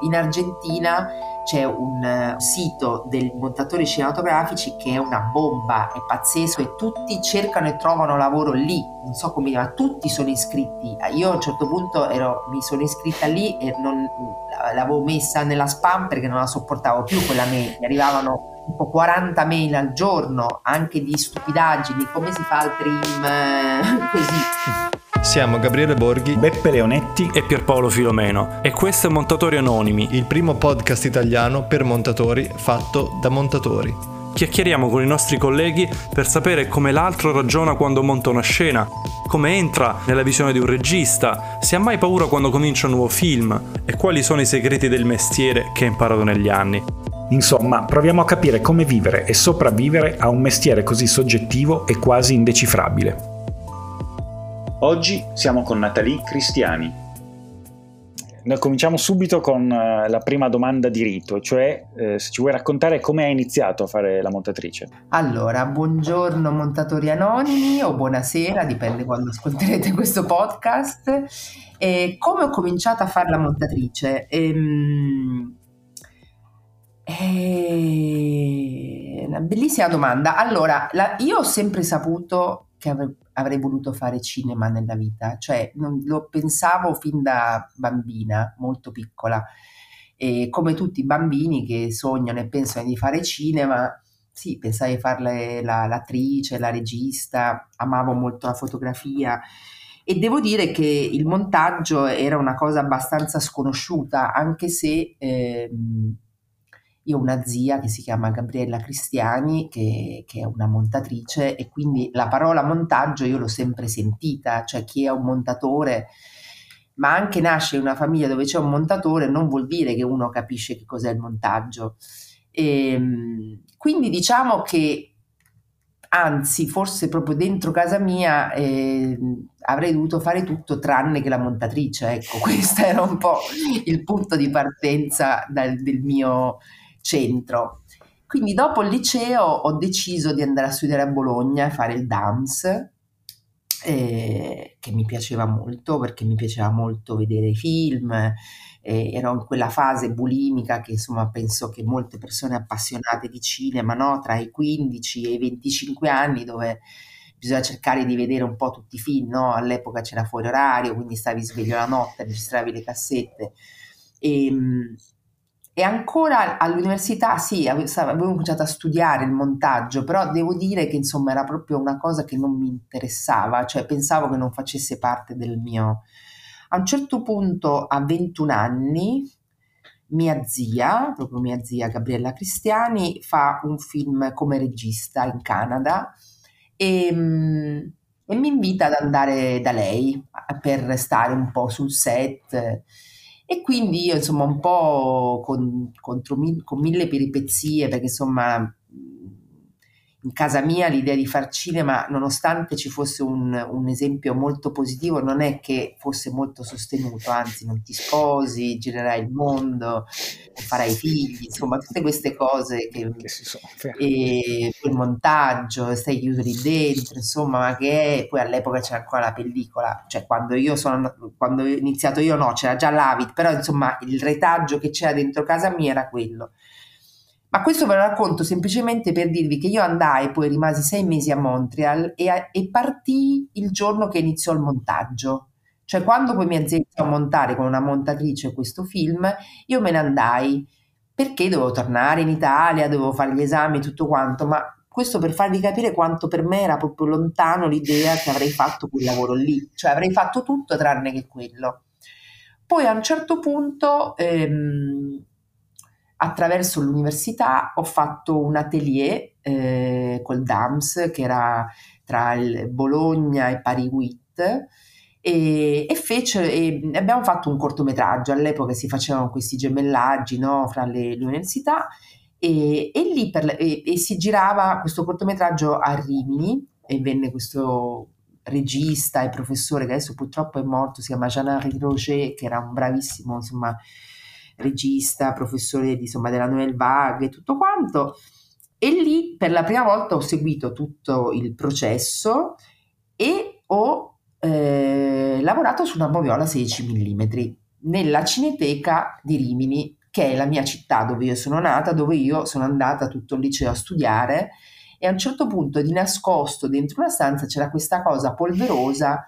In Argentina c'è un eh, sito dei montatori cinematografici che è una bomba, è pazzesco e tutti cercano e trovano lavoro lì, non so come ma tutti sono iscritti. Io a un certo punto ero, mi sono iscritta lì e non, l'avevo messa nella spam perché non la sopportavo più quella mail, mi arrivavano tipo 40 mail al giorno, anche di stupidaggini, come si fa al prim, così. Siamo Gabriele Borghi, Beppe Leonetti e Pierpaolo Filomeno e questo è Montatori Anonimi, il primo podcast italiano per montatori fatto da montatori. Chiacchieriamo con i nostri colleghi per sapere come l'altro ragiona quando monta una scena, come entra nella visione di un regista, se ha mai paura quando comincia un nuovo film e quali sono i segreti del mestiere che ha imparato negli anni. Insomma, proviamo a capire come vivere e sopravvivere a un mestiere così soggettivo e quasi indecifrabile. Oggi siamo con Natalie Cristiani. Noi cominciamo subito con uh, la prima domanda di rito, cioè eh, se ci vuoi raccontare come hai iniziato a fare la montatrice. Allora, buongiorno montatori anonimi o buonasera, dipende quando ascolterete questo podcast. E come ho cominciato a fare la montatrice? Ehm, è una bellissima domanda. Allora, la, io ho sempre saputo che avrei, voluto fare cinema nella vita, cioè non, lo pensavo fin da bambina, molto piccola, e come tutti i bambini che sognano e pensano di fare cinema, sì, pensavo di fare la, l'attrice, la regista, amavo molto la fotografia. E devo dire che il montaggio era una cosa abbastanza sconosciuta, anche se... Eh, io ho una zia che si chiama Gabriella Cristiani, che, che, è una montatrice, e quindi la parola montaggio io l'ho sempre sentita, cioè chi è un montatore, ma anche nasce in una famiglia dove c'è un montatore non vuol dire che uno capisce che cos'è il montaggio. E, ehm, quindi diciamo che anzi, forse proprio dentro casa mia eh, avrei dovuto fare tutto tranne che la montatrice. Ecco, questo era un po' il punto di partenza dal, del mio centro. Quindi dopo il liceo ho deciso di andare a studiare a Bologna e fare il dance, eh, che mi piaceva molto perché mi piaceva molto vedere i film, eh, ero in quella fase bulimica che insomma penso che molte persone appassionate di cinema, no? tra i 15 e i 25 anni dove bisogna cercare di vedere un po' tutti i film, no? all'epoca c'era fuori orario, quindi stavi sveglio la notte, registravi le cassette. E, ehm, e ancora all'università sì, avevo cominciato a studiare il montaggio, però devo dire che insomma era proprio una cosa che non mi interessava, cioè pensavo che non facesse parte del mio. A un certo punto, a 21 anni, mia zia, proprio mia zia Gabriella Cristiani, fa un film come regista in Canada e, mm, e mi invita ad andare da lei per stare un po' sul set e quindi io, insomma, un po' con, contro, con mille peripezie, perché insomma in casa mia l'idea di far cinema, nonostante ci fosse un, un, esempio molto positivo, non è che fosse molto sostenuto, anzi non ti sposi, girerai il mondo, farai figli, insomma tutte queste cose che, che si sono e il montaggio, stai chiuso lì dentro, insomma, ma che è, poi all'epoca c'era ancora la pellicola, cioè quando io sono quando ho iniziato io no, c'era già l'Avid, però insomma il retaggio che c'era dentro casa mia era quello. Ma questo ve lo racconto semplicemente per dirvi che io andai, poi rimasi sei mesi a Montreal e, e partii il giorno che iniziò il montaggio. Cioè quando poi mi aziendò a montare con una montatrice questo film, io me ne andai perché dovevo tornare in Italia, dovevo fare gli esami tutto quanto, ma questo per farvi capire quanto per me era proprio lontano l'idea che avrei fatto quel lavoro lì, cioè avrei fatto tutto tranne che quello. Poi a un certo punto ehm, attraverso l'università ho fatto un atelier eh, col DAMS che era tra Bologna e Paris 8 e, e, fece, e abbiamo fatto un cortometraggio, all'epoca si facevano questi gemellaggi no, fra le, le università e, e lì per, e, si girava questo cortometraggio a Rimini e venne questo regista e professore che adesso purtroppo è morto, si chiama Jean-Henri Roger, che era un bravissimo insomma, regista, professore di, insomma, della Nouvelle Vague e tutto quanto. E lì per la prima volta ho seguito tutto il processo e ho eh, lavorato su una moviola 16 mm. nella Cineteca di Rimini, che è la mia città dove io sono nata, dove io sono andata tutto il liceo a studiare e a un certo punto di nascosto dentro una stanza c'era questa cosa polverosa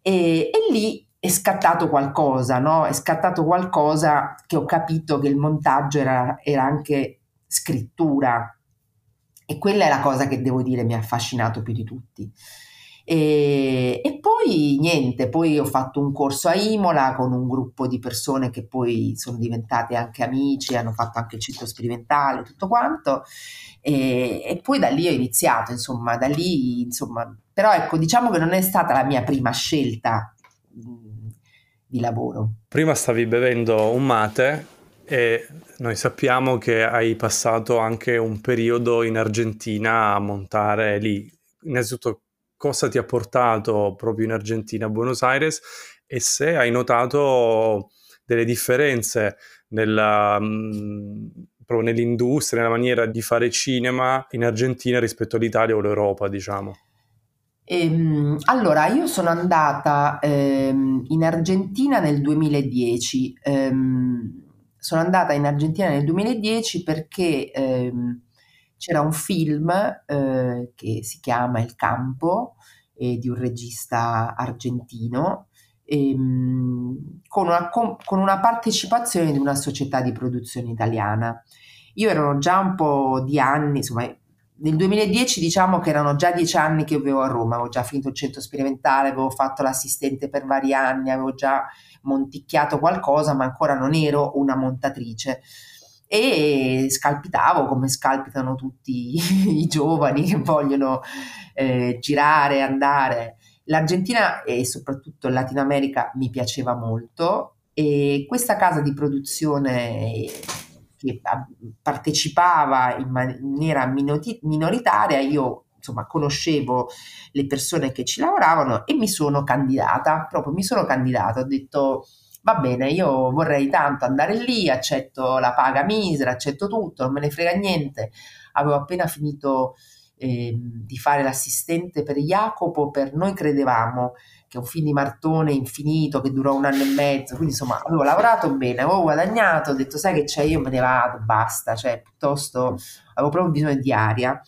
e, e lì è scattato qualcosa, no? È scattato qualcosa che ho capito che il montaggio era, era anche scrittura e quella è la cosa che devo dire mi ha affascinato più di tutti. E, e, poi niente, poi ho fatto un corso a Imola con un gruppo di persone che poi sono diventate anche amici, hanno fatto anche il centro sperimentale, tutto quanto. E, e, poi da lì ho iniziato, insomma, da lì, insomma, però ecco, diciamo che non è stata la mia prima scelta di lavoro. Prima stavi bevendo un mate e noi sappiamo che hai passato anche un periodo in Argentina a montare lì. Innanzitutto cosa ti ha portato proprio in Argentina, a Buenos Aires e se hai notato delle differenze nella, proprio nell'industria, nella maniera di fare cinema in Argentina rispetto all'Italia o all'Europa, diciamo. Ehm, allora, io sono andata ehm, in Argentina nel 2010. Ehm, sono andata in Argentina nel 2010 perché ehm, c'era un film eh, che si chiama Il campo eh, di un regista argentino ehm, con, una, con, con una partecipazione di una società di produzione italiana. Io ero già un po' di anni, insomma, nel 2010 diciamo che erano già dieci anni che vivevo a Roma, avevo già finito il centro sperimentale, avevo fatto l'assistente per vari anni, avevo già monticchiato qualcosa, ma ancora non ero una montatrice e scalpitavo come scalpitano tutti i giovani che vogliono eh, girare, andare. L'Argentina e soprattutto il Latino America mi piaceva molto e questa casa di produzione che partecipava in maniera minoritaria, io insomma conoscevo le persone che ci lavoravano e mi sono candidata, proprio mi sono candidata, ho detto va bene, io vorrei tanto andare lì, accetto la paga misera, accetto tutto, non me ne frega niente. Avevo appena finito eh, di fare l'assistente per Jacopo, per Noi Credevamo, che un film di Martone infinito che durò un anno e mezzo, quindi insomma avevo lavorato bene, avevo guadagnato, ho detto sai che c'è, io me ne vado, basta, cioè piuttosto avevo proprio bisogno di aria.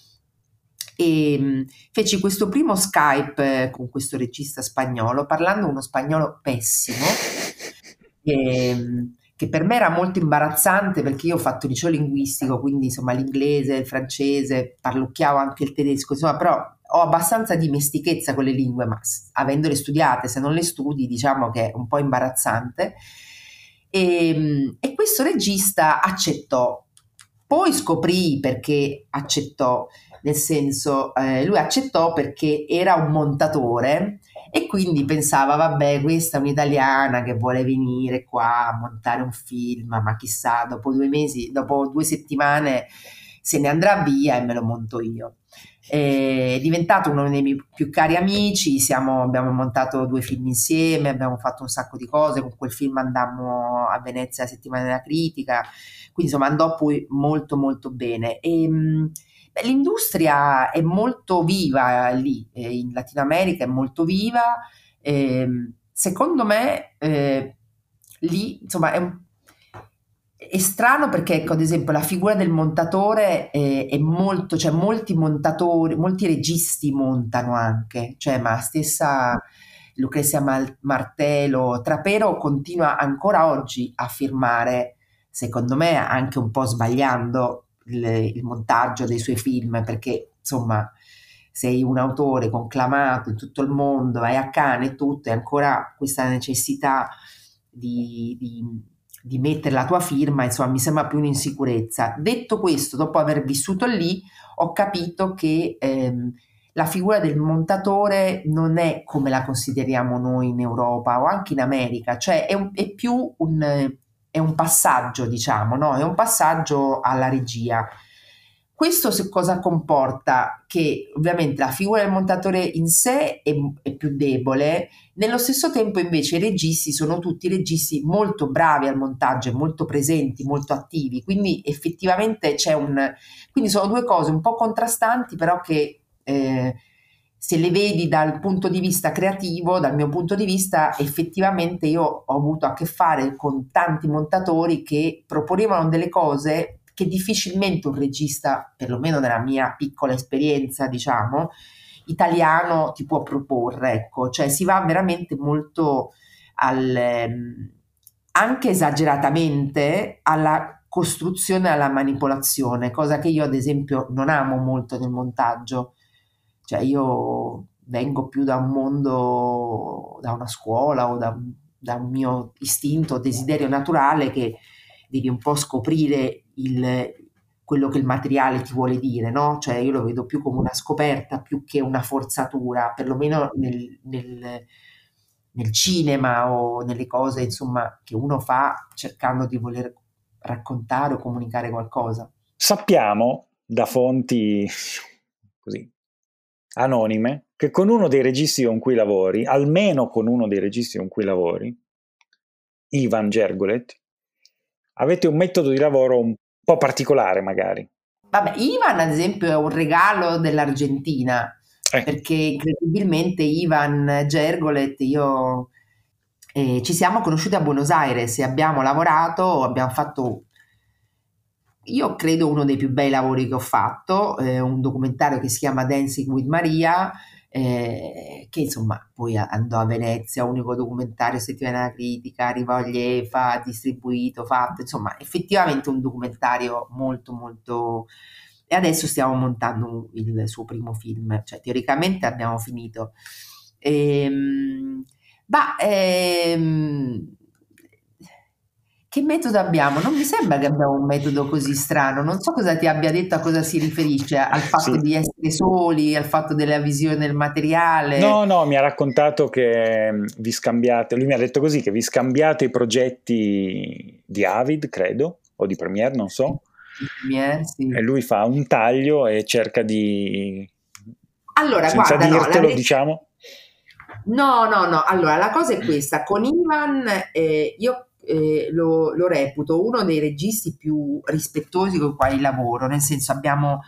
E feci questo primo Skype con questo regista spagnolo, parlando uno spagnolo pessimo, che, ehm, che, per me era molto imbarazzante perché io ho fatto liceo linguistico, quindi insomma l'inglese, il francese, parlucchiavo anche il tedesco, insomma, però ho abbastanza dimestichezza con le lingue, ma avendole studiate, se non le studi, diciamo che è un po' imbarazzante. E, ehm, e questo regista accettò. Poi scoprì perché accettò, nel senso, eh, lui accettò perché era un montatore e quindi pensava, vabbè, questa è un'italiana che vuole venire qua a montare un film, ma chissà, dopo due mesi, dopo due settimane se ne andrà via e me lo monto io. È diventato uno dei miei più cari amici, siamo, abbiamo montato due film insieme, abbiamo fatto un sacco di cose, con quel film andammo a Venezia la settimana della critica, quindi insomma andò poi molto molto bene. E, ehm, l'industria è molto viva lì, eh, in Latino America è molto viva. Eh, secondo me eh, lì insomma è, un, è, strano perché ecco, ad esempio la figura del montatore è, è, molto, cioè molti montatori, molti registi montano anche, cioè ma stessa Lucrezia Martello, Trapero continua ancora oggi a firmare, secondo me anche un po' sbagliando, il, il montaggio dei suoi film, perché insomma sei un autore conclamato in tutto il mondo, vai a Cannes e tutto, e ancora questa necessità di, di, di, mettere la tua firma, insomma, mi sembra più un'insicurezza. Detto questo, dopo aver vissuto lì, ho capito che ehm, la figura del montatore non è come la consideriamo noi in Europa o anche in America, cioè è, un, è più un è un passaggio, diciamo, no? È un passaggio alla regia. Questo cosa comporta? Che ovviamente la figura del montatore in sé è, è, più debole, nello stesso tempo invece i registi sono tutti registi molto bravi al montaggio, molto presenti, molto attivi, quindi effettivamente c'è un... quindi sono due cose un po' contrastanti però che eh, se le vedi dal punto di vista creativo, dal mio punto di vista, effettivamente io ho avuto a che fare con tanti montatori che proponevano delle cose che difficilmente un regista, perlomeno nella mia piccola esperienza, diciamo, italiano ti può proporre, ecco, cioè si va veramente molto al, ehm, anche esageratamente alla costruzione alla manipolazione, cosa che io ad esempio non amo molto nel montaggio cioè io vengo più da un mondo, da una scuola o da, da un mio istinto, desiderio naturale che devi un po' scoprire il, quello che il materiale ti vuole dire, no? Cioè io lo vedo più come una scoperta più che una forzatura, perlomeno nel, nel, nel cinema o nelle cose insomma che uno fa cercando di voler raccontare o comunicare qualcosa. Sappiamo da fonti così anonime che con uno dei registi con cui lavori, almeno con uno dei registi con cui lavori, Ivan Gergolet, avete un metodo di lavoro un po' particolare magari. Vabbè, Ivan ad esempio è un regalo dell'Argentina, eh. perché incredibilmente Ivan Gergolet, io eh, ci siamo conosciuti a Buenos Aires e abbiamo lavorato, abbiamo fatto io credo uno dei più bei lavori che ho fatto, eh, un documentario che si chiama Dancing with Maria, eh, che insomma poi andò a Venezia, unico documentario settimana critica, arrivò agli EFA, distribuito, fatto, insomma effettivamente un documentario molto molto... E adesso stiamo montando il suo primo film, cioè teoricamente abbiamo finito. Ehm, ma ehm, che metodo abbiamo? Non mi sembra che abbiamo un metodo così strano. Non so cosa ti abbia detto, a cosa si riferisce, al fatto sì. di essere soli, al fatto della visione del materiale. No, no, mi ha raccontato che mm, vi scambiate, lui mi ha detto così, che vi scambiate i progetti di Avid, credo, o di Premiere, non so. Premiere, sì. E lui fa un taglio e cerca di... Allora, senza guarda, dirtelo, no, diciamo. No, no, no. Allora, la cosa è questa. Con Ivan, eh, io eh, lo, lo, reputo uno dei registi più rispettosi con i quali lavoro, nel senso abbiamo,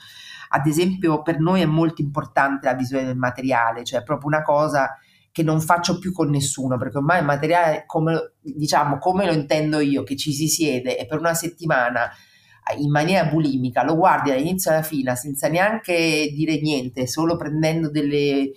ad esempio, per noi è molto importante la visione del materiale, cioè proprio una cosa che non faccio più con nessuno, perché ormai il materiale, come, diciamo, come lo intendo io, che ci si siede e per una settimana in maniera bulimica lo guardi dall'inizio alla fine senza neanche dire niente, solo prendendo delle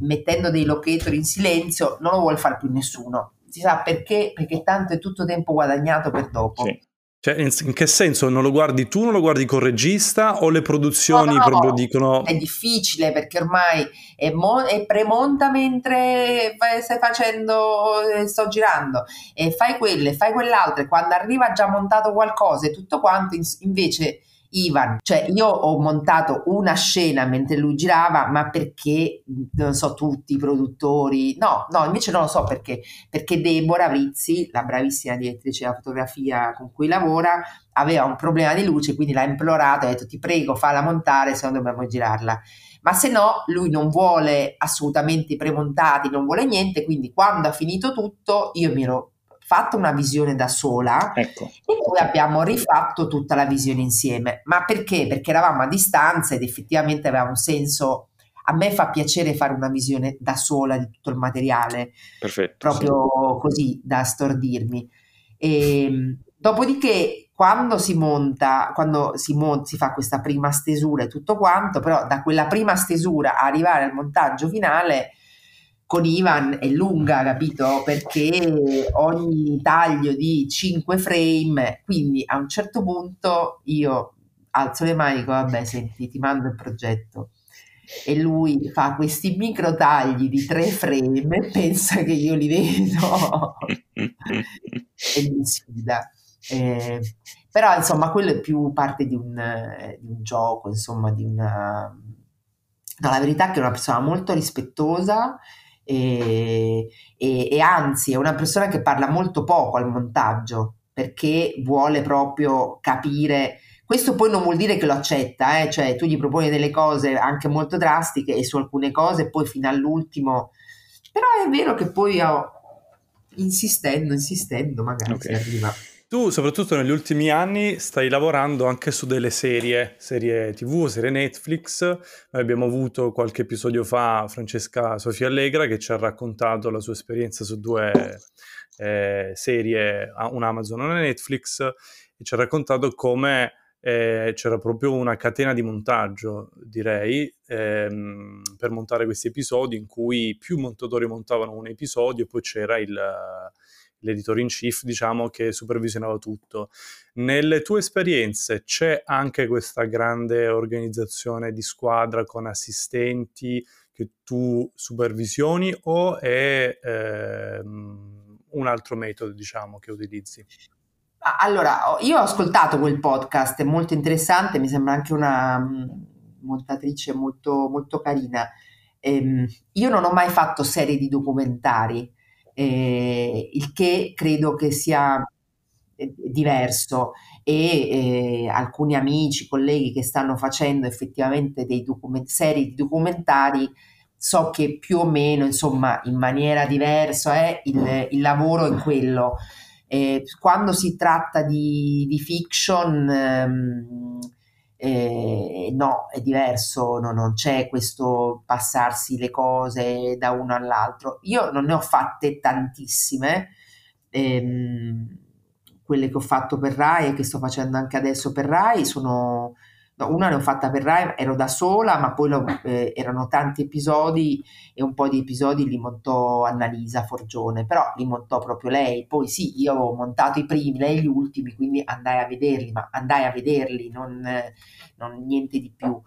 mettendo dei locator in silenzio, non lo vuole fare più nessuno si sa perché, perché tanto è tutto tempo guadagnato per dopo. Sì. Cioè, in, che senso? Non lo guardi tu, non lo guardi col regista o le produzioni no, no, proprio dicono... È difficile perché ormai è, mo- è premonta mentre stai facendo, eh, sto girando e fai quelle, fai quell'altra e quando arriva già montato qualcosa e tutto quanto invece Ivan, cioè io ho montato una scena mentre lui girava, ma perché, non so, tutti i produttori, no, no, invece non lo so perché, perché Deborah Vrizzi, la bravissima direttrice della fotografia con cui lavora, aveva un problema di luce, quindi l'ha implorato, ha detto ti prego falla montare, se no dobbiamo girarla. Ma se no, lui non vuole assolutamente i premontati, non vuole niente, quindi quando ha finito tutto, io mi ero fatto una visione da sola ecco. e poi abbiamo rifatto tutta la visione insieme. Ma perché? Perché eravamo a distanza ed effettivamente aveva un senso. A me fa piacere fare una visione da sola di tutto il materiale, Perfetto, proprio sì. così da stordirmi. E, ehm, dopodiché, quando si monta, quando si, monta, si fa questa prima stesura e tutto quanto, però da quella prima stesura a arrivare al montaggio finale, con Ivan è lunga, capito? Perché ogni taglio di 5 frame, quindi a un certo punto io alzo le mani e dico, vabbè, senti, ti mando il progetto. E lui fa questi micro tagli di 3 frame e pensa che io li vedo e mi sfida. Eh, però insomma quello è più parte di un, di un gioco, insomma di una... No, la verità è che è una persona molto rispettosa e, e, e anzi è una persona che parla molto poco al montaggio perché vuole proprio capire questo poi non vuol dire che lo accetta, eh? cioè tu gli proponi delle cose anche molto drastiche e su alcune cose poi fino all'ultimo, però è vero che poi oh, insistendo, insistendo magari okay. si arriva. Tu, soprattutto negli ultimi anni, stai lavorando anche su delle serie, serie TV, serie Netflix. Noi abbiamo avuto qualche episodio fa Francesca Sofia Allegra che ci ha raccontato la sua esperienza su due eh, serie, una Amazon e una Netflix, e ci ha raccontato come eh, c'era proprio una catena di montaggio, direi, ehm, per montare questi episodi in cui più montatori montavano un episodio e poi c'era il l'editor in chief, diciamo, che supervisionava tutto. Nelle tue esperienze c'è anche questa grande organizzazione di squadra con assistenti che tu supervisioni o è ehm, un altro metodo, diciamo, che utilizzi? Allora, io ho ascoltato quel podcast, è molto interessante, mi sembra anche una mm, montatrice molto, molto carina. Ehm, io non ho mai fatto serie di documentari, eh, il che credo che sia eh, diverso. E eh, alcuni amici, colleghi che stanno facendo effettivamente dei document- serie di documentari so che più o meno insomma in maniera diversa è il, il lavoro in quello. Eh, quando si tratta di, di fiction ehm, eh, no, è diverso, no, non c'è questo passarsi le cose da uno all'altro. Io non ne ho fatte tantissime, ehm, quelle che ho fatto per Rai e che sto facendo anche adesso per Rai sono No, una l'ho fatta per Rai, ero da sola, ma poi lo, eh, erano tanti episodi e un po' di episodi li montò Annalisa Forgione, però li montò proprio lei. Poi sì, io ho montato i primi, lei gli ultimi, quindi andai a vederli, ma andai a vederli, non, non niente di più.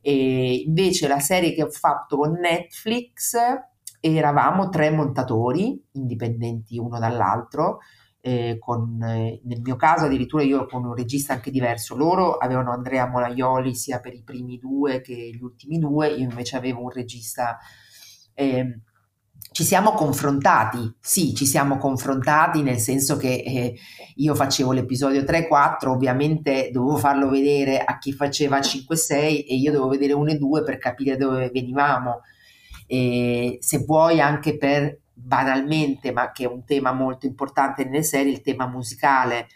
E invece la serie che ho fatto con Netflix eravamo tre montatori indipendenti uno dall'altro eh, con, eh, nel mio caso addirittura io con un regista anche diverso, loro avevano Andrea Molaioli sia per i primi due che gli ultimi due, io invece avevo un regista... Eh, ci siamo confrontati, sì, ci siamo confrontati nel senso che eh, io facevo l'episodio 3-4, ovviamente dovevo farlo vedere a chi faceva 5-6 e io dovevo vedere 1 e 2 per capire dove venivamo. E se vuoi anche per banalmente, ma che è un tema molto importante nelle serie, il tema musicale,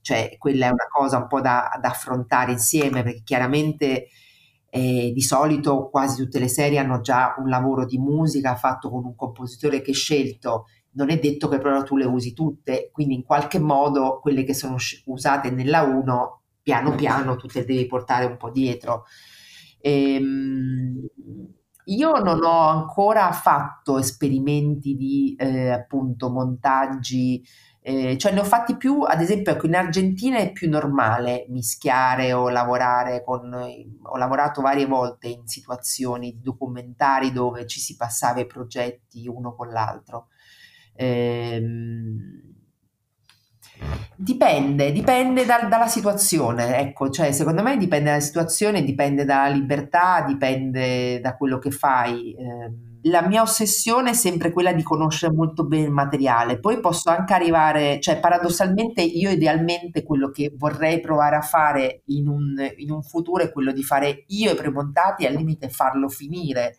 cioè quella è una cosa un po' da, da affrontare insieme, perché chiaramente eh, di solito quasi tutte le serie hanno già un lavoro di musica fatto con un compositore che è scelto, non è detto che però tu le usi tutte, quindi in qualche modo quelle che sono usate nella 1, piano piano tu te devi portare un po' dietro. Ehm, io non ho ancora fatto esperimenti di eh, appunto montaggi, eh, cioè ne ho fatti più, ad esempio ecco, in Argentina è più normale mischiare o lavorare con, ho lavorato varie volte in situazioni documentari dove ci si passava i progetti uno con l'altro. Ehm, Dipende, dipende dal- dalla situazione, ecco, cioè secondo me dipende dalla situazione, dipende dalla libertà, dipende da quello che fai. Ehm, la mia ossessione è sempre quella di conoscere molto bene il materiale, poi posso anche arrivare, cioè paradossalmente io idealmente quello che vorrei provare a fare in un, in un futuro è quello di fare io i premontati e al limite farlo finire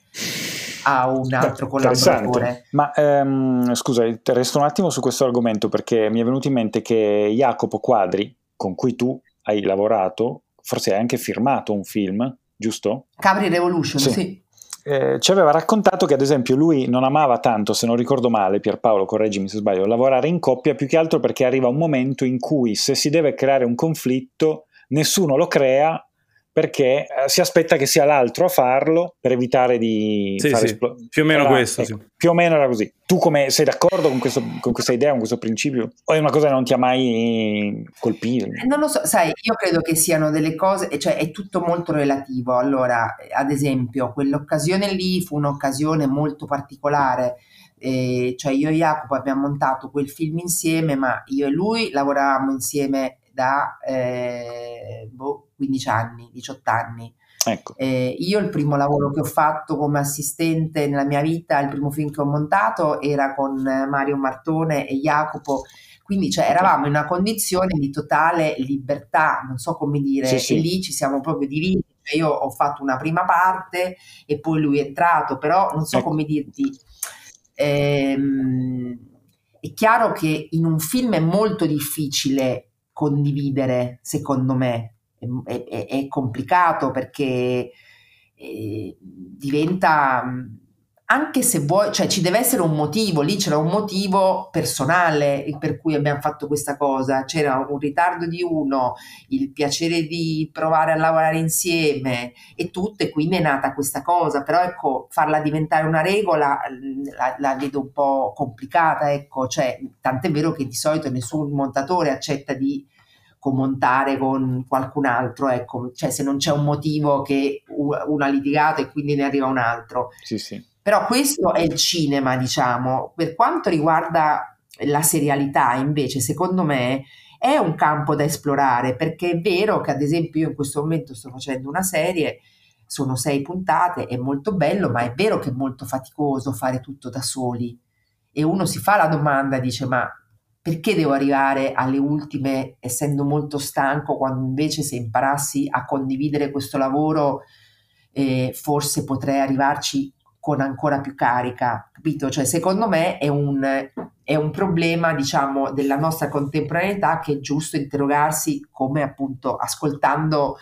a un altro Beh, collaboratore. Ma ehm, scusa, resto un attimo su questo argomento perché mi è venuto in mente che Jacopo Quadri, con cui tu hai lavorato, forse hai anche firmato un film, giusto? Capri Revolution, sì. sì. Eh, ci aveva raccontato che ad esempio lui non amava tanto, se non ricordo male, Pierpaolo, correggimi se sbaglio, lavorare in coppia più che altro perché arriva un momento in cui se si deve creare un conflitto, nessuno lo crea perché eh, si aspetta che sia l'altro a farlo per evitare di sì, fare sì, espl- più o meno allora, questo ecco, sì. più o meno era così. Tu come sei d'accordo con, questo, con, questa idea con questo principio? O è una cosa che non ti ha mai colpito? Eh, non lo so sai io credo che siano delle cose cioè è tutto molto relativo. Allora ad esempio quell'occasione lì fu un'occasione molto particolare. Eh, cioè io e Jacopo abbiamo montato quel film insieme ma io e lui lavoravamo insieme da eh, boh, 15 anni, 18 anni. Ecco. Eh, io il primo lavoro che ho fatto come assistente nella mia vita, il primo film che ho montato era con Mario Martone e Jacopo, quindi cioè, eravamo in una condizione di totale libertà, non so come dire, sì, sì. e lì ci siamo proprio divisi. Cioè, io ho fatto una prima parte e poi lui è entrato, però non so ecco. come dirti. Ehm, è chiaro che in un film è molto difficile condividere, secondo me, è, è, è complicato perché eh, diventa anche se vuoi, cioè ci deve essere un motivo, lì c'era un motivo personale per cui abbiamo fatto questa cosa, c'era un ritardo di uno, il piacere di provare a lavorare insieme e tutto e quindi è nata questa cosa, però ecco farla diventare una regola la, la vedo un po' complicata, ecco, cioè tant'è vero che di solito nessun montatore accetta di comontare con qualcun altro, ecco, cioè se non c'è un motivo che uno ha litigato e quindi ne arriva un altro. Sì, sì. Però questo è il cinema, diciamo. Per quanto riguarda la serialità, invece, secondo me è un campo da esplorare, perché è vero che, ad esempio, io in questo momento sto facendo una serie, sono sei puntate, è molto bello, ma è vero che è molto faticoso fare tutto da soli. E uno si fa la domanda, dice, ma perché devo arrivare alle ultime essendo molto stanco quando invece se imparassi a condividere questo lavoro eh, forse potrei arrivarci con ancora più carica, capito? Cioè, secondo me è un, è un problema, diciamo, della nostra contemporaneità che è giusto interrogarsi come appunto ascoltando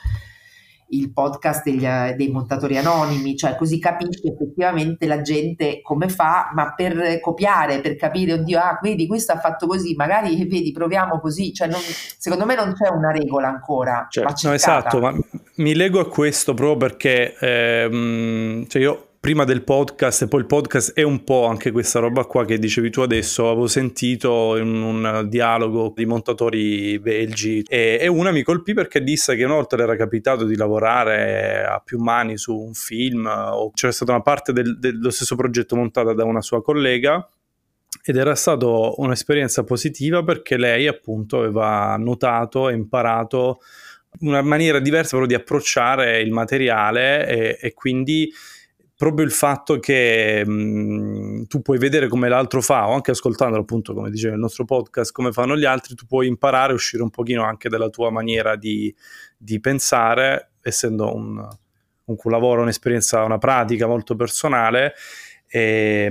il podcast degli, dei montatori anonimi, cioè così capisci effettivamente la gente come fa, ma per copiare, per capire, oddio, ah, vedi, questo ha fatto così, magari vedi, proviamo così, cioè non, secondo me non c'è una regola ancora. Certo, no, esatto, ma mi leggo a questo proprio perché ehm, cioè io prima del podcast e poi il podcast è un po' anche questa roba qua che dicevi tu adesso, avevo sentito in un dialogo di montatori belgi e, e una mi colpì perché disse che una volta le era capitato di lavorare a più mani su un film o c'era stata una parte del, dello stesso progetto montata da una sua collega ed era stata un'esperienza positiva perché lei appunto aveva notato e imparato una maniera diversa proprio di approcciare il materiale e, e quindi proprio il fatto che mh, tu puoi vedere come l'altro fa o anche ascoltandolo appunto come diceva il nostro podcast come fanno gli altri tu puoi imparare a uscire un pochino anche dalla tua maniera di, di pensare essendo un, un lavoro, un'esperienza, una pratica molto personale. E,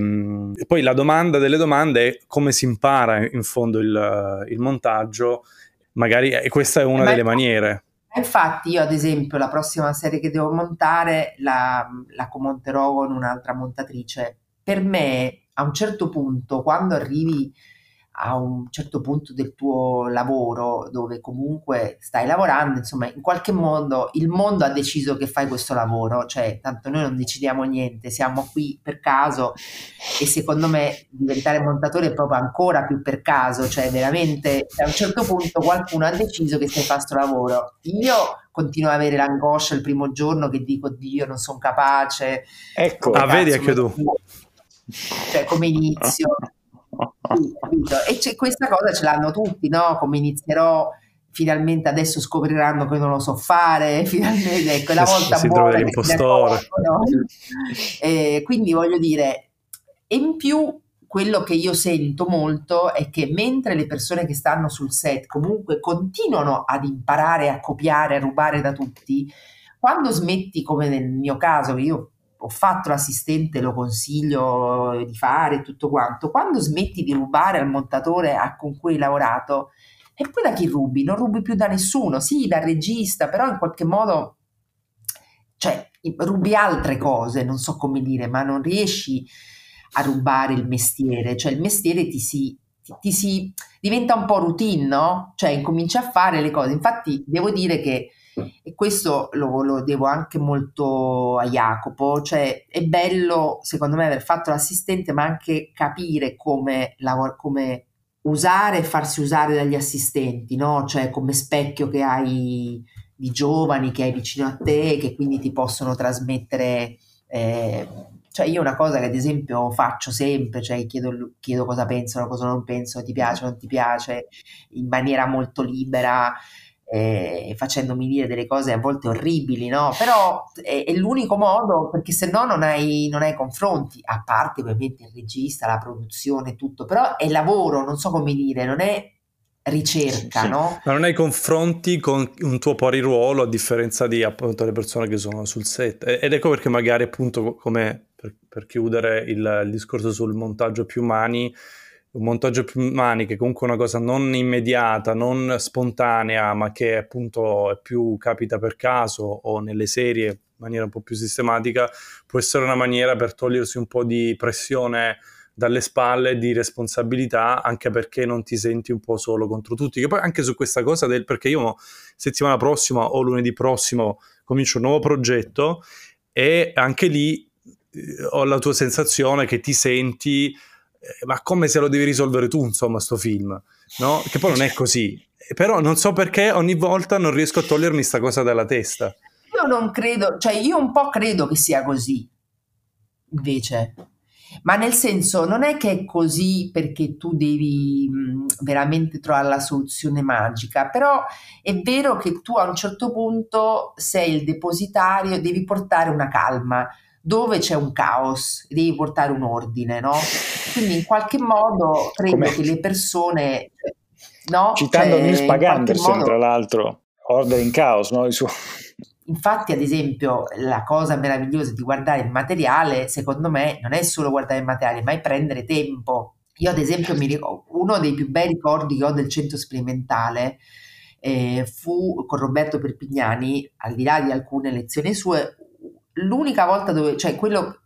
e, poi la domanda delle domande è come si impara in fondo il, il montaggio. Magari e questa è una delle maniere Infatti io ad esempio la prossima serie che devo montare la, la comonterò con un'altra montatrice. Per me a un certo punto, quando arrivi a un certo punto del tuo lavoro dove comunque stai lavorando, insomma, in qualche modo il mondo ha deciso che fai questo lavoro, cioè tanto noi non decidiamo niente, siamo qui per caso e secondo me diventare montatore è proprio ancora più per caso, cioè veramente a un certo punto qualcuno ha deciso che stai facendo questo lavoro. Io continuo ad avere l'angoscia il primo giorno che dico Dio non sono capace. Ecco, ah, vedi anche tu. Cioè come inizio. Sì, e questa cosa ce l'hanno tutti, no? Come inizierò finalmente adesso scopriranno che non lo so fare, finalmente ecco, la volta si buona dell'impostore. No? Eh, quindi voglio dire, e in più quello che io sento molto è che mentre le persone che stanno sul set comunque continuano ad imparare a copiare, a rubare da tutti, quando smetti, come nel mio caso, io ho fatto l'assistente, lo consiglio di fare tutto quanto. Quando smetti di rubare al montatore con cui hai lavorato, e poi da chi rubi? Non rubi più da nessuno, sì, dal regista, però in qualche modo, cioè, rubi altre cose, non so come dire, ma non riesci a rubare il mestiere, cioè il mestiere ti si, ti, ti si diventa un po' routine, no? Cioè, incominci a fare le cose. Infatti, devo dire che e questo lo, lo, devo anche molto a Jacopo, cioè è bello secondo me aver fatto l'assistente ma anche capire come, lavor- come usare e farsi usare dagli assistenti, no? cioè come specchio che hai di giovani che hai vicino a te che quindi ti possono trasmettere eh, cioè io una cosa che ad esempio faccio sempre, cioè chiedo, chiedo cosa pensano, cosa non pensano, ti piace o non ti piace, in maniera molto libera, eh, facendomi dire delle cose a volte orribili, no? Però è, è l'unico modo perché se no non hai, non hai, confronti, a parte ovviamente il regista, la produzione, tutto, però è lavoro, non so come dire, non è ricerca, sì, no? Ma non hai confronti con un tuo pari ruolo a differenza di appunto le persone che sono sul set ed ecco perché magari appunto come per, per chiudere il, il discorso sul montaggio più umani un montaggio più maniche, comunque una cosa non immediata, non spontanea, ma che appunto più capita per caso o nelle serie in maniera un po' più sistematica, può essere una maniera per togliersi un po' di pressione dalle spalle di responsabilità anche perché non ti senti un po' solo contro tutti. Che poi anche su questa cosa del perché io settimana prossima o lunedì prossimo comincio un nuovo progetto e anche lì eh, ho la tua sensazione che ti senti ma come se lo devi risolvere tu, insomma, sto film, no? Che poi non è così. Però non so perché ogni volta non riesco a togliermi questa cosa dalla testa. Io non credo, cioè io un po' credo che sia così, invece. Ma nel senso, non è che è così perché tu devi mh, veramente trovare la soluzione magica, però è vero che tu a un certo punto sei il depositario, devi portare una calma dove c'è un caos, devi portare un ordine, no? Quindi in qualche modo credo Com'è? che le persone... No? Citando cioè, Nils Pagandersen, modo... tra l'altro, Order in Chaos, no? Suo... Infatti, ad esempio, la cosa meravigliosa di guardare il materiale, secondo me, non è solo guardare il materiale, ma è prendere tempo. Io, ad esempio, mi ricordo, uno dei più bei ricordi che ho del centro sperimentale eh, fu con Roberto Perpignani, al di là di alcune lezioni sue, l'unica volta dove, cioè quello,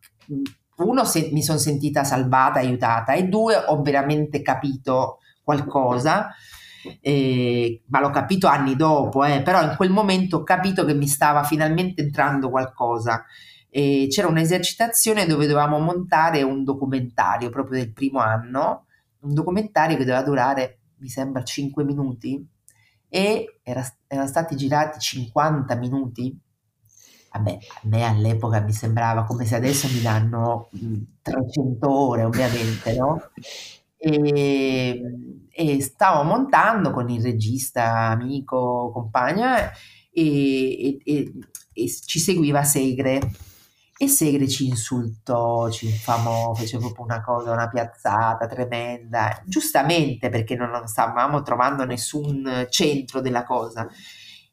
uno se, mi sono sentita salvata, aiutata e due ho veramente capito qualcosa, eh, ma l'ho capito anni dopo, eh, però in quel momento ho capito che mi stava finalmente entrando qualcosa. E c'era un'esercitazione dove dovevamo montare un documentario proprio del primo anno, un documentario che doveva durare, mi sembra, 5 minuti e era, erano stati girati 50 minuti Vabbè, a me all'epoca mi sembrava come se adesso mi danno 300 ore, ovviamente, no? E, e stavo montando con il regista, amico, compagna e, e, e ci seguiva Segre e Segre ci insultò, ci infamò, fece proprio una cosa, una piazzata tremenda, giustamente perché non stavamo trovando nessun centro della cosa.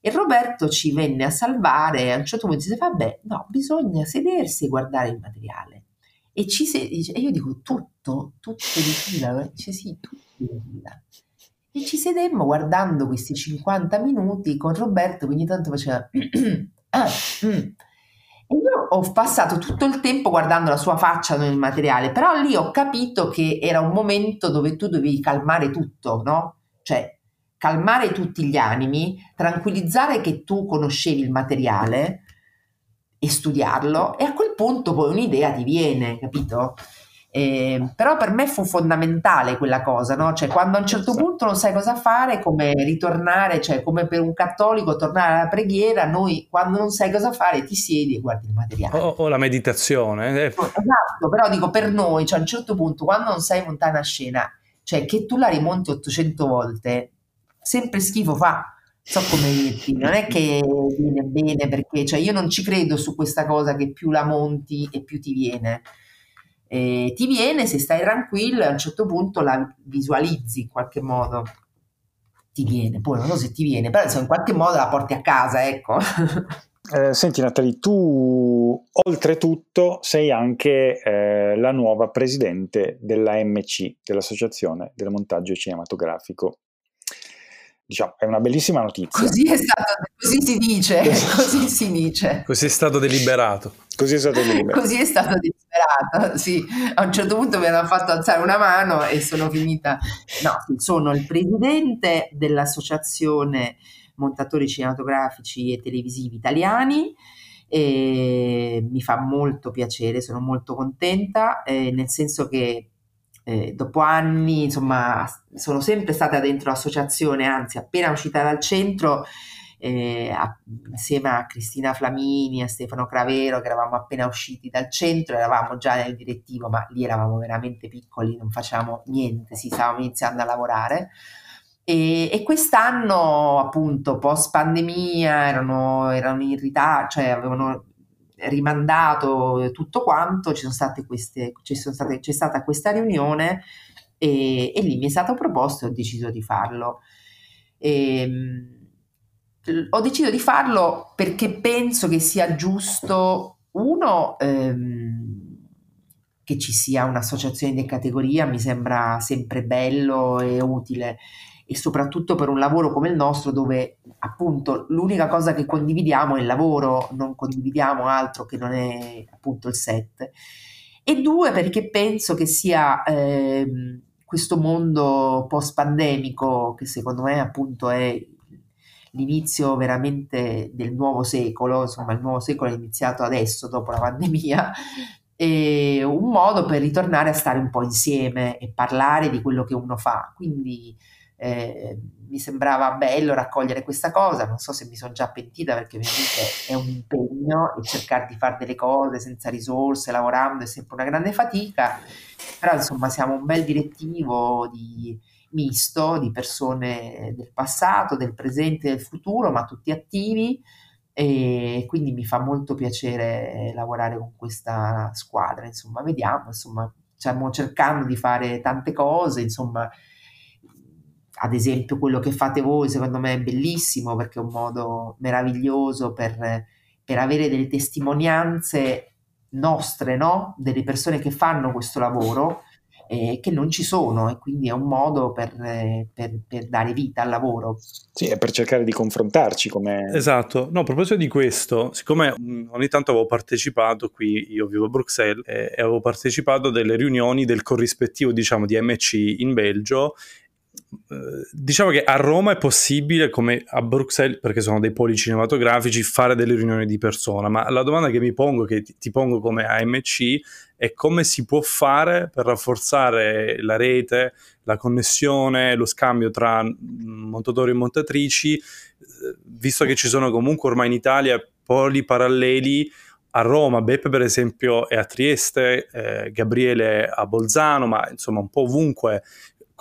E Roberto ci venne a salvare e a un certo punto disse, vabbè, no, bisogna sedersi e guardare il materiale. E, ci se- e io dico, tutto, tutto di fila? Dice sì, tutto di fila. E ci sedemmo guardando questi 50 minuti con Roberto che ogni tanto faceva... E io ho passato tutto il tempo guardando la sua faccia nel materiale, però lì ho capito che era un momento dove tu dovevi calmare tutto, no? Cioè, calmare tutti gli animi, tranquillizzare che tu conoscevi il materiale e studiarlo e a quel punto poi un'idea ti viene, capito? Eh, però per me fu fondamentale quella cosa, no? Cioè, quando a un certo punto non sai cosa fare, come ritornare, cioè come per un cattolico tornare alla preghiera, noi quando non sai cosa fare ti siedi e guardi il materiale. O, o la meditazione. Eh. Esatto, però dico per noi, cioè a un certo punto quando non sai montare una scena, cioè che tu la rimonti 800 volte, sempre schifo fa. So come dirti, non è che viene bene perché cioè io non ci credo su questa cosa che più la monti e più ti viene. Eh, ti viene se stai tranquillo e a un certo punto la visualizzi in qualche modo. Ti viene, poi non so se ti viene, però insomma, in qualche modo la porti a casa, ecco. Eh, senti Natalie, tu oltretutto sei anche eh, la nuova presidente dell'AMC, dell'Associazione del Montaggio Cinematografico diciamo, è una bellissima notizia. Così, stato, così si dice, così si dice. Così è stato deliberato. Così è stato deliberato. così è stato deliberato, sì. A un certo punto mi hanno fatto alzare una mano e sono finita. No, sono il presidente dell'Associazione Montatori Cinematografici e Televisivi Italiani. E mi fa molto piacere, sono molto contenta, eh, nel senso che eh, dopo anni, insomma, sono sempre stata dentro l'associazione, anzi, appena uscita dal centro, eh, assieme a Cristina Flamini, a Stefano Cravero, che eravamo appena usciti dal centro, eravamo già nel direttivo, ma lì eravamo veramente piccoli, non facevamo niente, si stavamo iniziando a lavorare. E, e quest'anno, appunto, post pandemia, erano, erano in ritardo, cioè avevano rimandato tutto quanto, ci sono state queste, ci sono state, c'è stata questa riunione e, e, lì mi è stato proposto e ho deciso di farlo. E, ehm, ho deciso di farlo perché penso che sia giusto, uno, ehm, che ci sia un'associazione di categoria mi sembra sempre bello e utile e soprattutto per un lavoro come il nostro dove appunto l'unica cosa che condividiamo è il lavoro, non condividiamo altro che non è appunto il set. E due perché penso che sia eh, questo mondo post-pandemico che secondo me appunto è l'inizio veramente del nuovo secolo, insomma il nuovo secolo è iniziato adesso dopo la pandemia, e un modo per ritornare a stare un po' insieme e parlare di quello che uno fa. Quindi eh, mi sembrava bello raccogliere questa cosa, non so se mi sono già pentita perché ovviamente è un impegno e cercare di fare delle cose senza risorse, lavorando è sempre una grande fatica, però insomma siamo un bel direttivo di, misto di persone del passato, del presente e del futuro, ma tutti attivi e quindi mi fa molto piacere lavorare con questa squadra, insomma vediamo, insomma stiamo cercando di fare tante cose, insomma ad esempio quello che fate voi secondo me è bellissimo perché è un modo meraviglioso per, per avere delle testimonianze nostre, no? delle persone che fanno questo lavoro eh, che non ci sono e quindi è un modo per, per, per, dare vita al lavoro. Sì, è per cercare di confrontarci come... Esatto, no, a proposito di questo, siccome ogni tanto avevo partecipato qui, io vivo a Bruxelles, eh, e avevo partecipato a delle riunioni del corrispettivo, diciamo, di MC in Belgio diciamo che a Roma è possibile, come a Bruxelles, perché sono dei poli cinematografici, fare delle riunioni di persona, ma la domanda che mi pongo, che ti, pongo come AMC, è come si può fare per rafforzare la rete, la connessione, lo scambio tra montatori e montatrici, eh, visto che ci sono comunque ormai in Italia poli paralleli a Roma, Beppe per esempio è a Trieste, eh, Gabriele a Bolzano, ma insomma un po' ovunque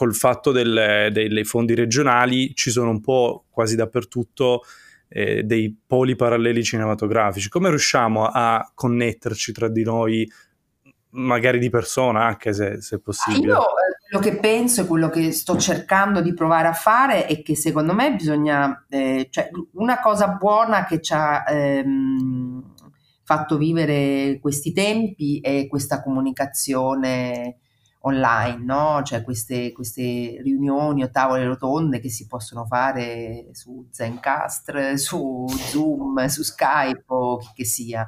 col fatto del, dei fondi regionali ci sono un po' quasi dappertutto eh, dei poli paralleli cinematografici. Come riusciamo a connetterci tra di noi, magari di persona, anche se, se possibile? Io eh, quello che penso e quello che sto cercando di provare a fare è che secondo me bisogna, eh, cioè una cosa buona che ci ha ehm, fatto vivere questi tempi è questa comunicazione online, no? cioè queste, queste, riunioni o tavole rotonde che si possono fare su Zencastr, su Zoom, su Skype o chi che sia.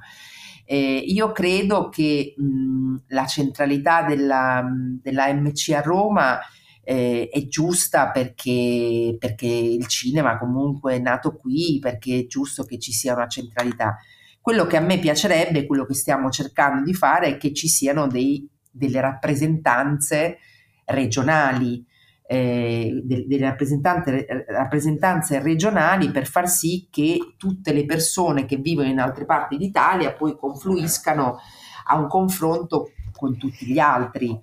Eh, io credo che mh, la centralità della, della, MC a Roma eh, è giusta perché, perché il cinema comunque è nato qui, perché è giusto che ci sia una centralità. Quello che a me piacerebbe, quello che stiamo cercando di fare, è che ci siano dei delle rappresentanze regionali, eh, de- delle rappresentanze, rappresentanze regionali per far sì che tutte le persone che vivono in altre parti d'Italia poi confluiscano a un confronto con tutti gli altri.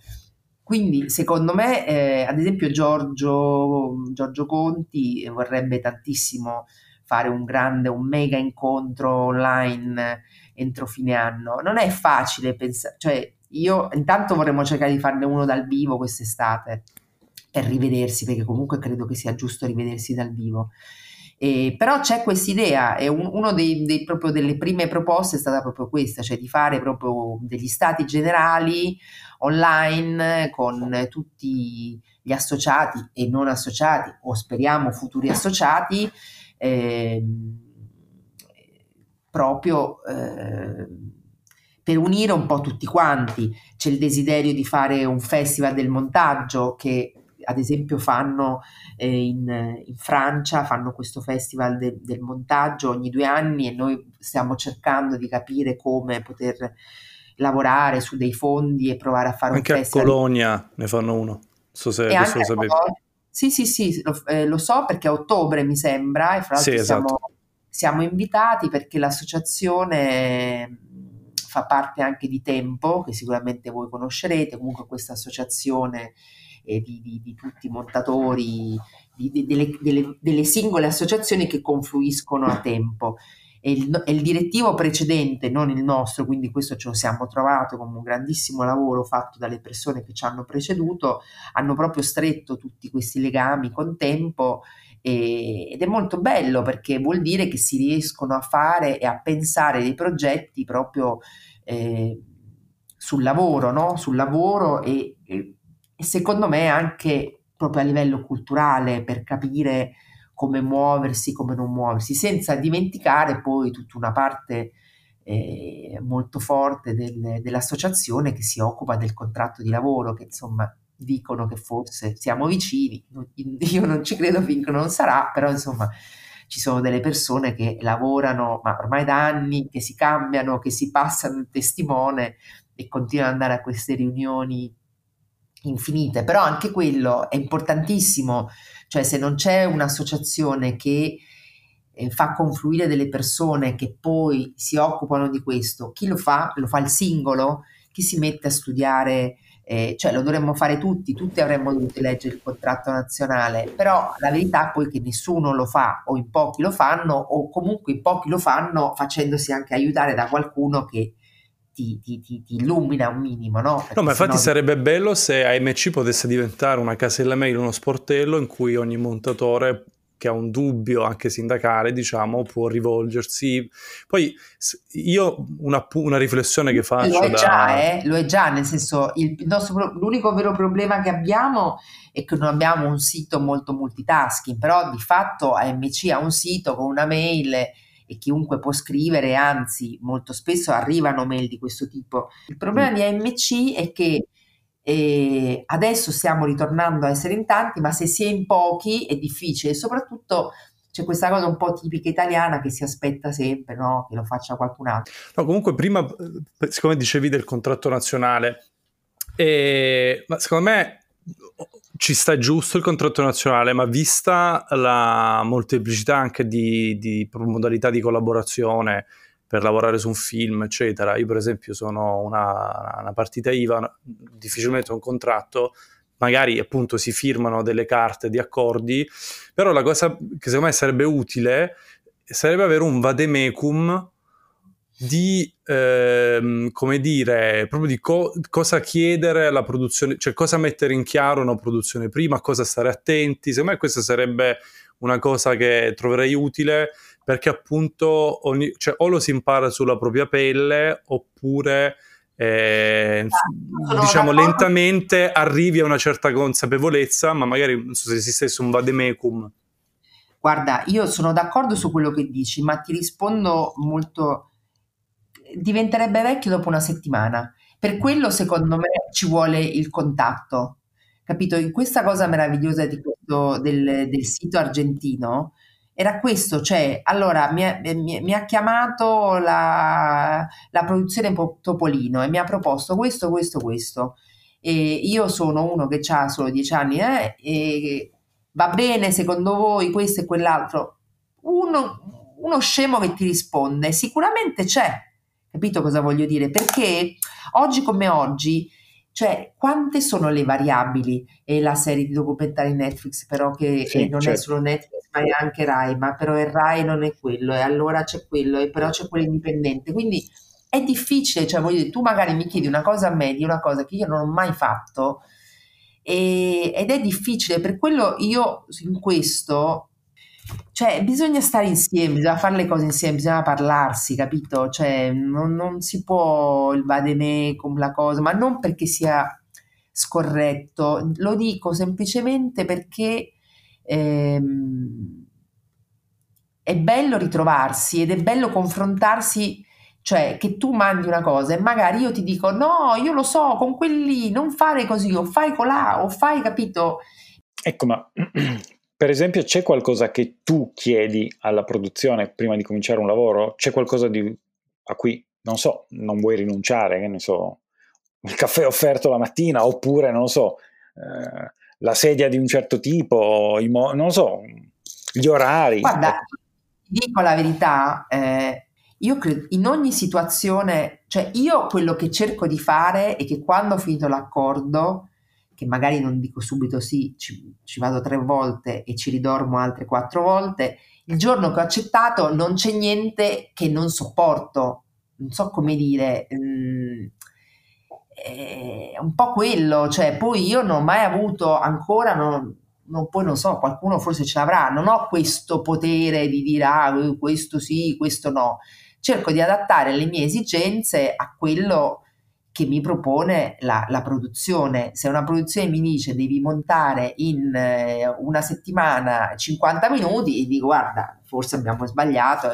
Quindi secondo me, eh, ad esempio, Giorgio, Giorgio Conti vorrebbe tantissimo fare un grande, un mega incontro online entro fine anno. Non è facile pensare, cioè io intanto vorremmo cercare di farne uno dal vivo quest'estate per rivedersi, perché comunque credo che sia giusto rivedersi dal vivo. Eh, però c'è questa idea e un, uno dei, dei, proprio delle prime proposte è stata proprio questa, cioè di fare proprio degli stati generali online con tutti gli associati e non associati o speriamo futuri associati eh, proprio eh, per unire un po' tutti quanti. C'è il desiderio di fare un festival del montaggio che ad esempio fanno eh, in, in, Francia, fanno questo festival de, del montaggio ogni due anni e noi stiamo cercando di capire come poter lavorare su dei fondi e provare a fare anche un festival. Anche a Colonia ne fanno uno, so se lo sapete. Sì, sì, sì, lo, eh, lo, so perché a ottobre mi sembra e fra l'altro sì, esatto. siamo, siamo invitati perché l'associazione fa parte anche di Tempo, che sicuramente voi conoscerete, comunque questa associazione eh, di, di, di, tutti i montatori, di, delle, delle, delle, singole associazioni che confluiscono a Tempo. E il, e il, direttivo precedente, non il nostro, quindi questo ce lo siamo trovato come un grandissimo lavoro fatto dalle persone che ci hanno preceduto, hanno proprio stretto tutti questi legami con Tempo e, ed è molto bello perché vuol dire che si riescono a fare e a pensare dei progetti proprio eh, sul lavoro, no? sul lavoro e, e, secondo me anche proprio a livello culturale per capire come muoversi, come non muoversi, senza dimenticare poi tutta una parte eh, molto forte del, dell'associazione che si occupa del contratto di lavoro, che insomma dicono che forse siamo vicini, io non ci credo finché non sarà, però insomma ci sono delle persone che lavorano ma ormai da anni, che si cambiano, che si passano il testimone e continuano ad andare a queste riunioni infinite, però anche quello è importantissimo, cioè se non c'è un'associazione che eh, fa confluire delle persone che poi si occupano di questo, chi lo fa? Lo fa il singolo? Chi si mette a studiare? Eh, cioè lo dovremmo fare tutti, tutti avremmo dovuto leggere il contratto nazionale, però la verità poi è che nessuno lo fa o in pochi lo fanno o comunque in pochi lo fanno facendosi anche aiutare da qualcuno che ti, ti, ti, ti, illumina un minimo, no? Perché no, ma infatti sarebbe bello se AMC potesse diventare una casella mail, uno sportello in cui ogni montatore che ha un dubbio anche sindacale, diciamo, può rivolgersi. Poi io una, una riflessione che faccio... Lo è da... già, eh? lo è già, nel senso, il, il nostro, l'unico vero problema che abbiamo è che non abbiamo un sito molto multitasking, però di fatto AMC ha un sito con una mail e chiunque può scrivere, anzi molto spesso arrivano mail di questo tipo. Il problema mm. di AMC è che eh, adesso stiamo ritornando a essere in tanti, ma se si è in pochi è difficile, soprattutto c'è questa cosa un po' tipica italiana che si aspetta sempre no? che lo faccia qualcun altro. No, comunque prima, eh, siccome dicevi del contratto nazionale, eh, secondo me ci sta giusto il contratto nazionale, ma vista la molteplicità anche di, di modalità di collaborazione per lavorare su un film, eccetera, io per esempio sono una, una partita IVA, difficilmente un contratto, magari appunto si firmano delle carte di accordi, però la cosa che secondo me sarebbe utile sarebbe avere un vademecum di, ehm, come dire, proprio di co- cosa chiedere alla produzione, cioè cosa mettere in chiaro una produzione prima, cosa stare attenti. Secondo me questa sarebbe una cosa che troverei utile perché appunto ogni, cioè, o lo si impara sulla propria pelle oppure eh, diciamo lentamente arrivi a una certa consapevolezza, ma magari non so se esistesse un vademecum. Guarda, io sono d'accordo su quello che dici, ma ti rispondo molto diventerebbe vecchio dopo una settimana. Per quello, secondo me, ci vuole il contatto. Capito? In questa cosa meravigliosa questo, del, del, sito argentino era questo, cioè, allora mi, mi, mi ha chiamato la, la, produzione Topolino e mi ha proposto questo, questo, questo. E io sono uno che ha solo dieci anni, eh, e va bene secondo voi questo e quell'altro. Uno, uno scemo che ti risponde, sicuramente c'è, Capito cosa voglio dire? Perché oggi come oggi, cioè, quante sono le variabili? E la serie di documentari Netflix, però che sì, non certo. è solo Netflix, ma è anche Rai, ma però il Rai non è quello, e allora c'è quello, e però c'è quello indipendente. Quindi è difficile, cioè, voglio dire, tu magari mi chiedi una cosa a me di una cosa che io non ho mai fatto, e, ed è difficile, per quello io in questo cioè, bisogna stare insieme, bisogna fare le cose insieme, bisogna parlarsi, capito? Cioè, non, non si può il vademecum, la cosa, ma non perché sia scorretto, lo dico semplicemente perché ehm, è bello ritrovarsi ed è bello confrontarsi, cioè che tu mandi una cosa e magari io ti dico no, io lo so, con quelli non fare così, o fai colà, o fai, capito? Ecco, ma Per esempio, c'è qualcosa che tu chiedi alla produzione prima di cominciare un lavoro? C'è qualcosa di, a cui, non so, non vuoi rinunciare, che ne so, il caffè offerto la mattina, oppure, non lo so, eh, la sedia di un certo tipo, mo- non so, gli orari. Guarda, dico la verità, eh, io credo in ogni situazione, cioè io quello che cerco di fare è che quando ho finito l'accordo, che magari non dico subito sì, ci, ci, vado tre volte e ci ridormo altre quattro volte, il giorno che ho accettato non c'è niente che non sopporto, non so come dire, mm, è un po' quello, cioè poi io non ho mai avuto ancora, non, non, poi non so, qualcuno forse ce l'avrà, non ho questo potere di dire ah, questo sì, questo no, cerco di adattare le mie esigenze a quello che mi propone la, la, produzione. Se una produzione mi dice devi montare in eh, una settimana 50 minuti, dico guarda, forse abbiamo sbagliato.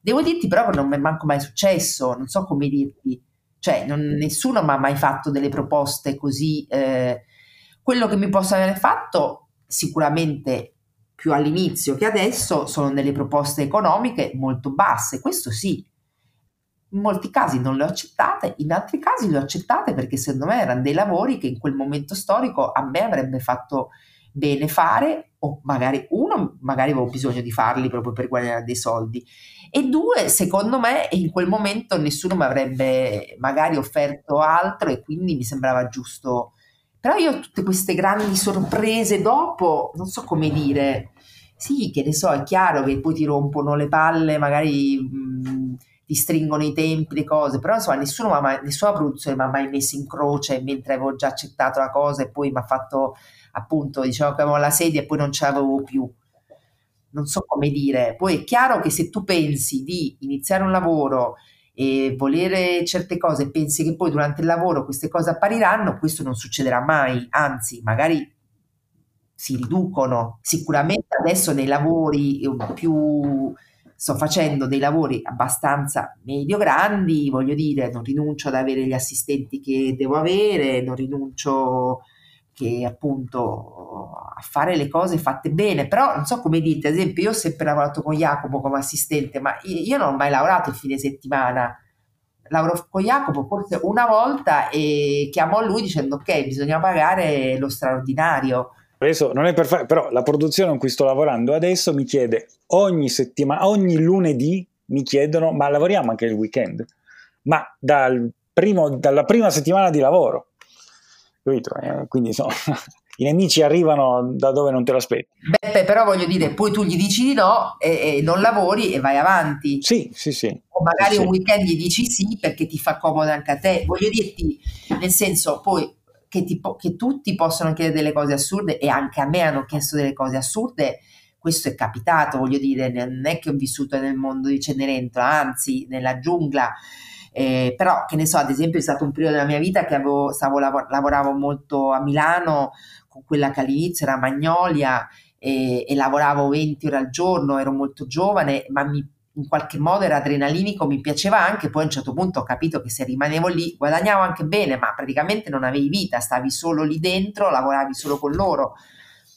Devo dirti però che non mi è manco mai successo, non so come dirti, cioè non, nessuno mi ha mai fatto delle proposte così. Eh, quello che mi posso aver fatto sicuramente più all'inizio che adesso sono delle proposte economiche molto basse, questo sì, in molti casi non le ho accettate, in altri casi le ho accettate perché secondo me erano dei lavori che in quel momento storico a me avrebbe fatto bene fare o magari uno, magari avevo bisogno di farli proprio per guadagnare dei soldi e due, secondo me in quel momento nessuno mi avrebbe magari offerto altro e quindi mi sembrava giusto. Però io tutte queste grandi sorprese dopo, non so come dire, sì, che ne so, è chiaro che poi ti rompono le palle, magari... Mh, ti stringono i tempi, le cose, però insomma nessuno mai, nessuna produzione mi ha mai messo in croce mentre avevo già accettato la cosa e poi mi ha fatto appunto, diciamo che avevo la sedia e poi non ce l'avevo più. Non so come dire. Poi è chiaro che se tu pensi di iniziare un lavoro e volere certe cose, pensi che poi durante il lavoro queste cose appariranno, questo non succederà mai, anzi, magari si riducono. Sicuramente adesso nei lavori più sto facendo dei lavori abbastanza medio-grandi, voglio dire, non rinuncio ad avere gli assistenti che devo avere, non rinuncio che appunto a fare le cose fatte bene, però non so come dite, ad esempio io ho sempre lavorato con Jacopo come assistente, ma io non ho mai lavorato il fine settimana, lavoro con Jacopo forse una volta e chiamo a lui dicendo ok, bisogna pagare lo straordinario, Adesso non è perfetto, però la produzione con cui sto lavorando adesso mi chiede ogni settimana, ogni lunedì mi chiedono, ma lavoriamo anche il weekend? Ma dal primo, dalla prima settimana di lavoro, capito? Eh, quindi insomma, i nemici arrivano da dove non te lo aspetti. Beppe, però voglio dire, poi tu gli dici di no e, e non lavori e vai avanti. Sì, sì, sì. O magari sì. un weekend gli dici sì perché ti fa comodo anche a te. Voglio dirti, nel senso, poi che, ti, che tutti possono chiedere delle cose assurde e anche a me hanno chiesto delle cose assurde, questo è capitato, voglio dire, non è che ho vissuto nel mondo di Cenerentola, anzi nella giungla, eh, però che ne so, ad esempio è stato un periodo della mia vita che avevo, stavo, lav- lavoravo molto a Milano con quella che all'inizio era Magnolia e, e lavoravo 20 ore al giorno, ero molto giovane, ma mi in qualche modo era adrenalinico, mi piaceva anche, poi a un certo punto ho capito che se rimanevo lì guadagnavo anche bene, ma praticamente non avevi vita, stavi solo lì dentro, lavoravi solo con loro.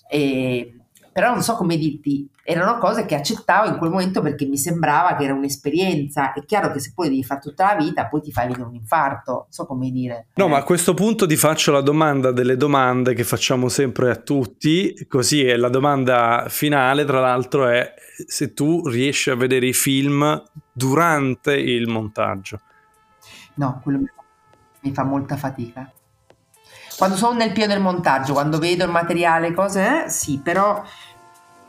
E, però non so come dirti, erano cose che accettavo in quel momento perché mi sembrava che era un'esperienza. È chiaro che se poi devi fare tutta la vita, poi ti fai venire un infarto, non so come dire. No, ma a questo punto ti faccio la domanda delle domande che facciamo sempre a tutti, così è la domanda finale, tra l'altro è se tu riesci a vedere i film durante il montaggio. No, quello mi fa molta fatica. Quando sono nel pieno del montaggio, quando vedo il materiale, cose, eh, sì, però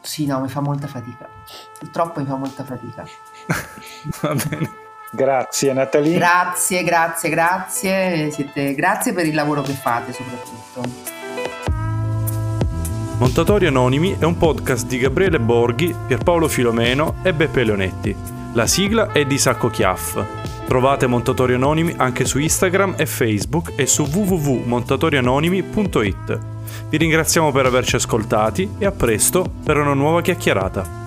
sì, no, mi fa molta fatica. Purtroppo mi fa molta fatica. Va bene. Grazie Natalie. Grazie, grazie, grazie. Siete... Grazie per il lavoro che fate soprattutto. Montatori Anonimi è un podcast di Gabriele Borghi, Pierpaolo Filomeno e Beppe Leonetti. La sigla è di Sacco Chiaff. Trovate Montatori Anonimi anche su Instagram e Facebook e su www.montatorianonimi.it. Vi ringraziamo per averci ascoltati e a presto per una nuova chiacchierata.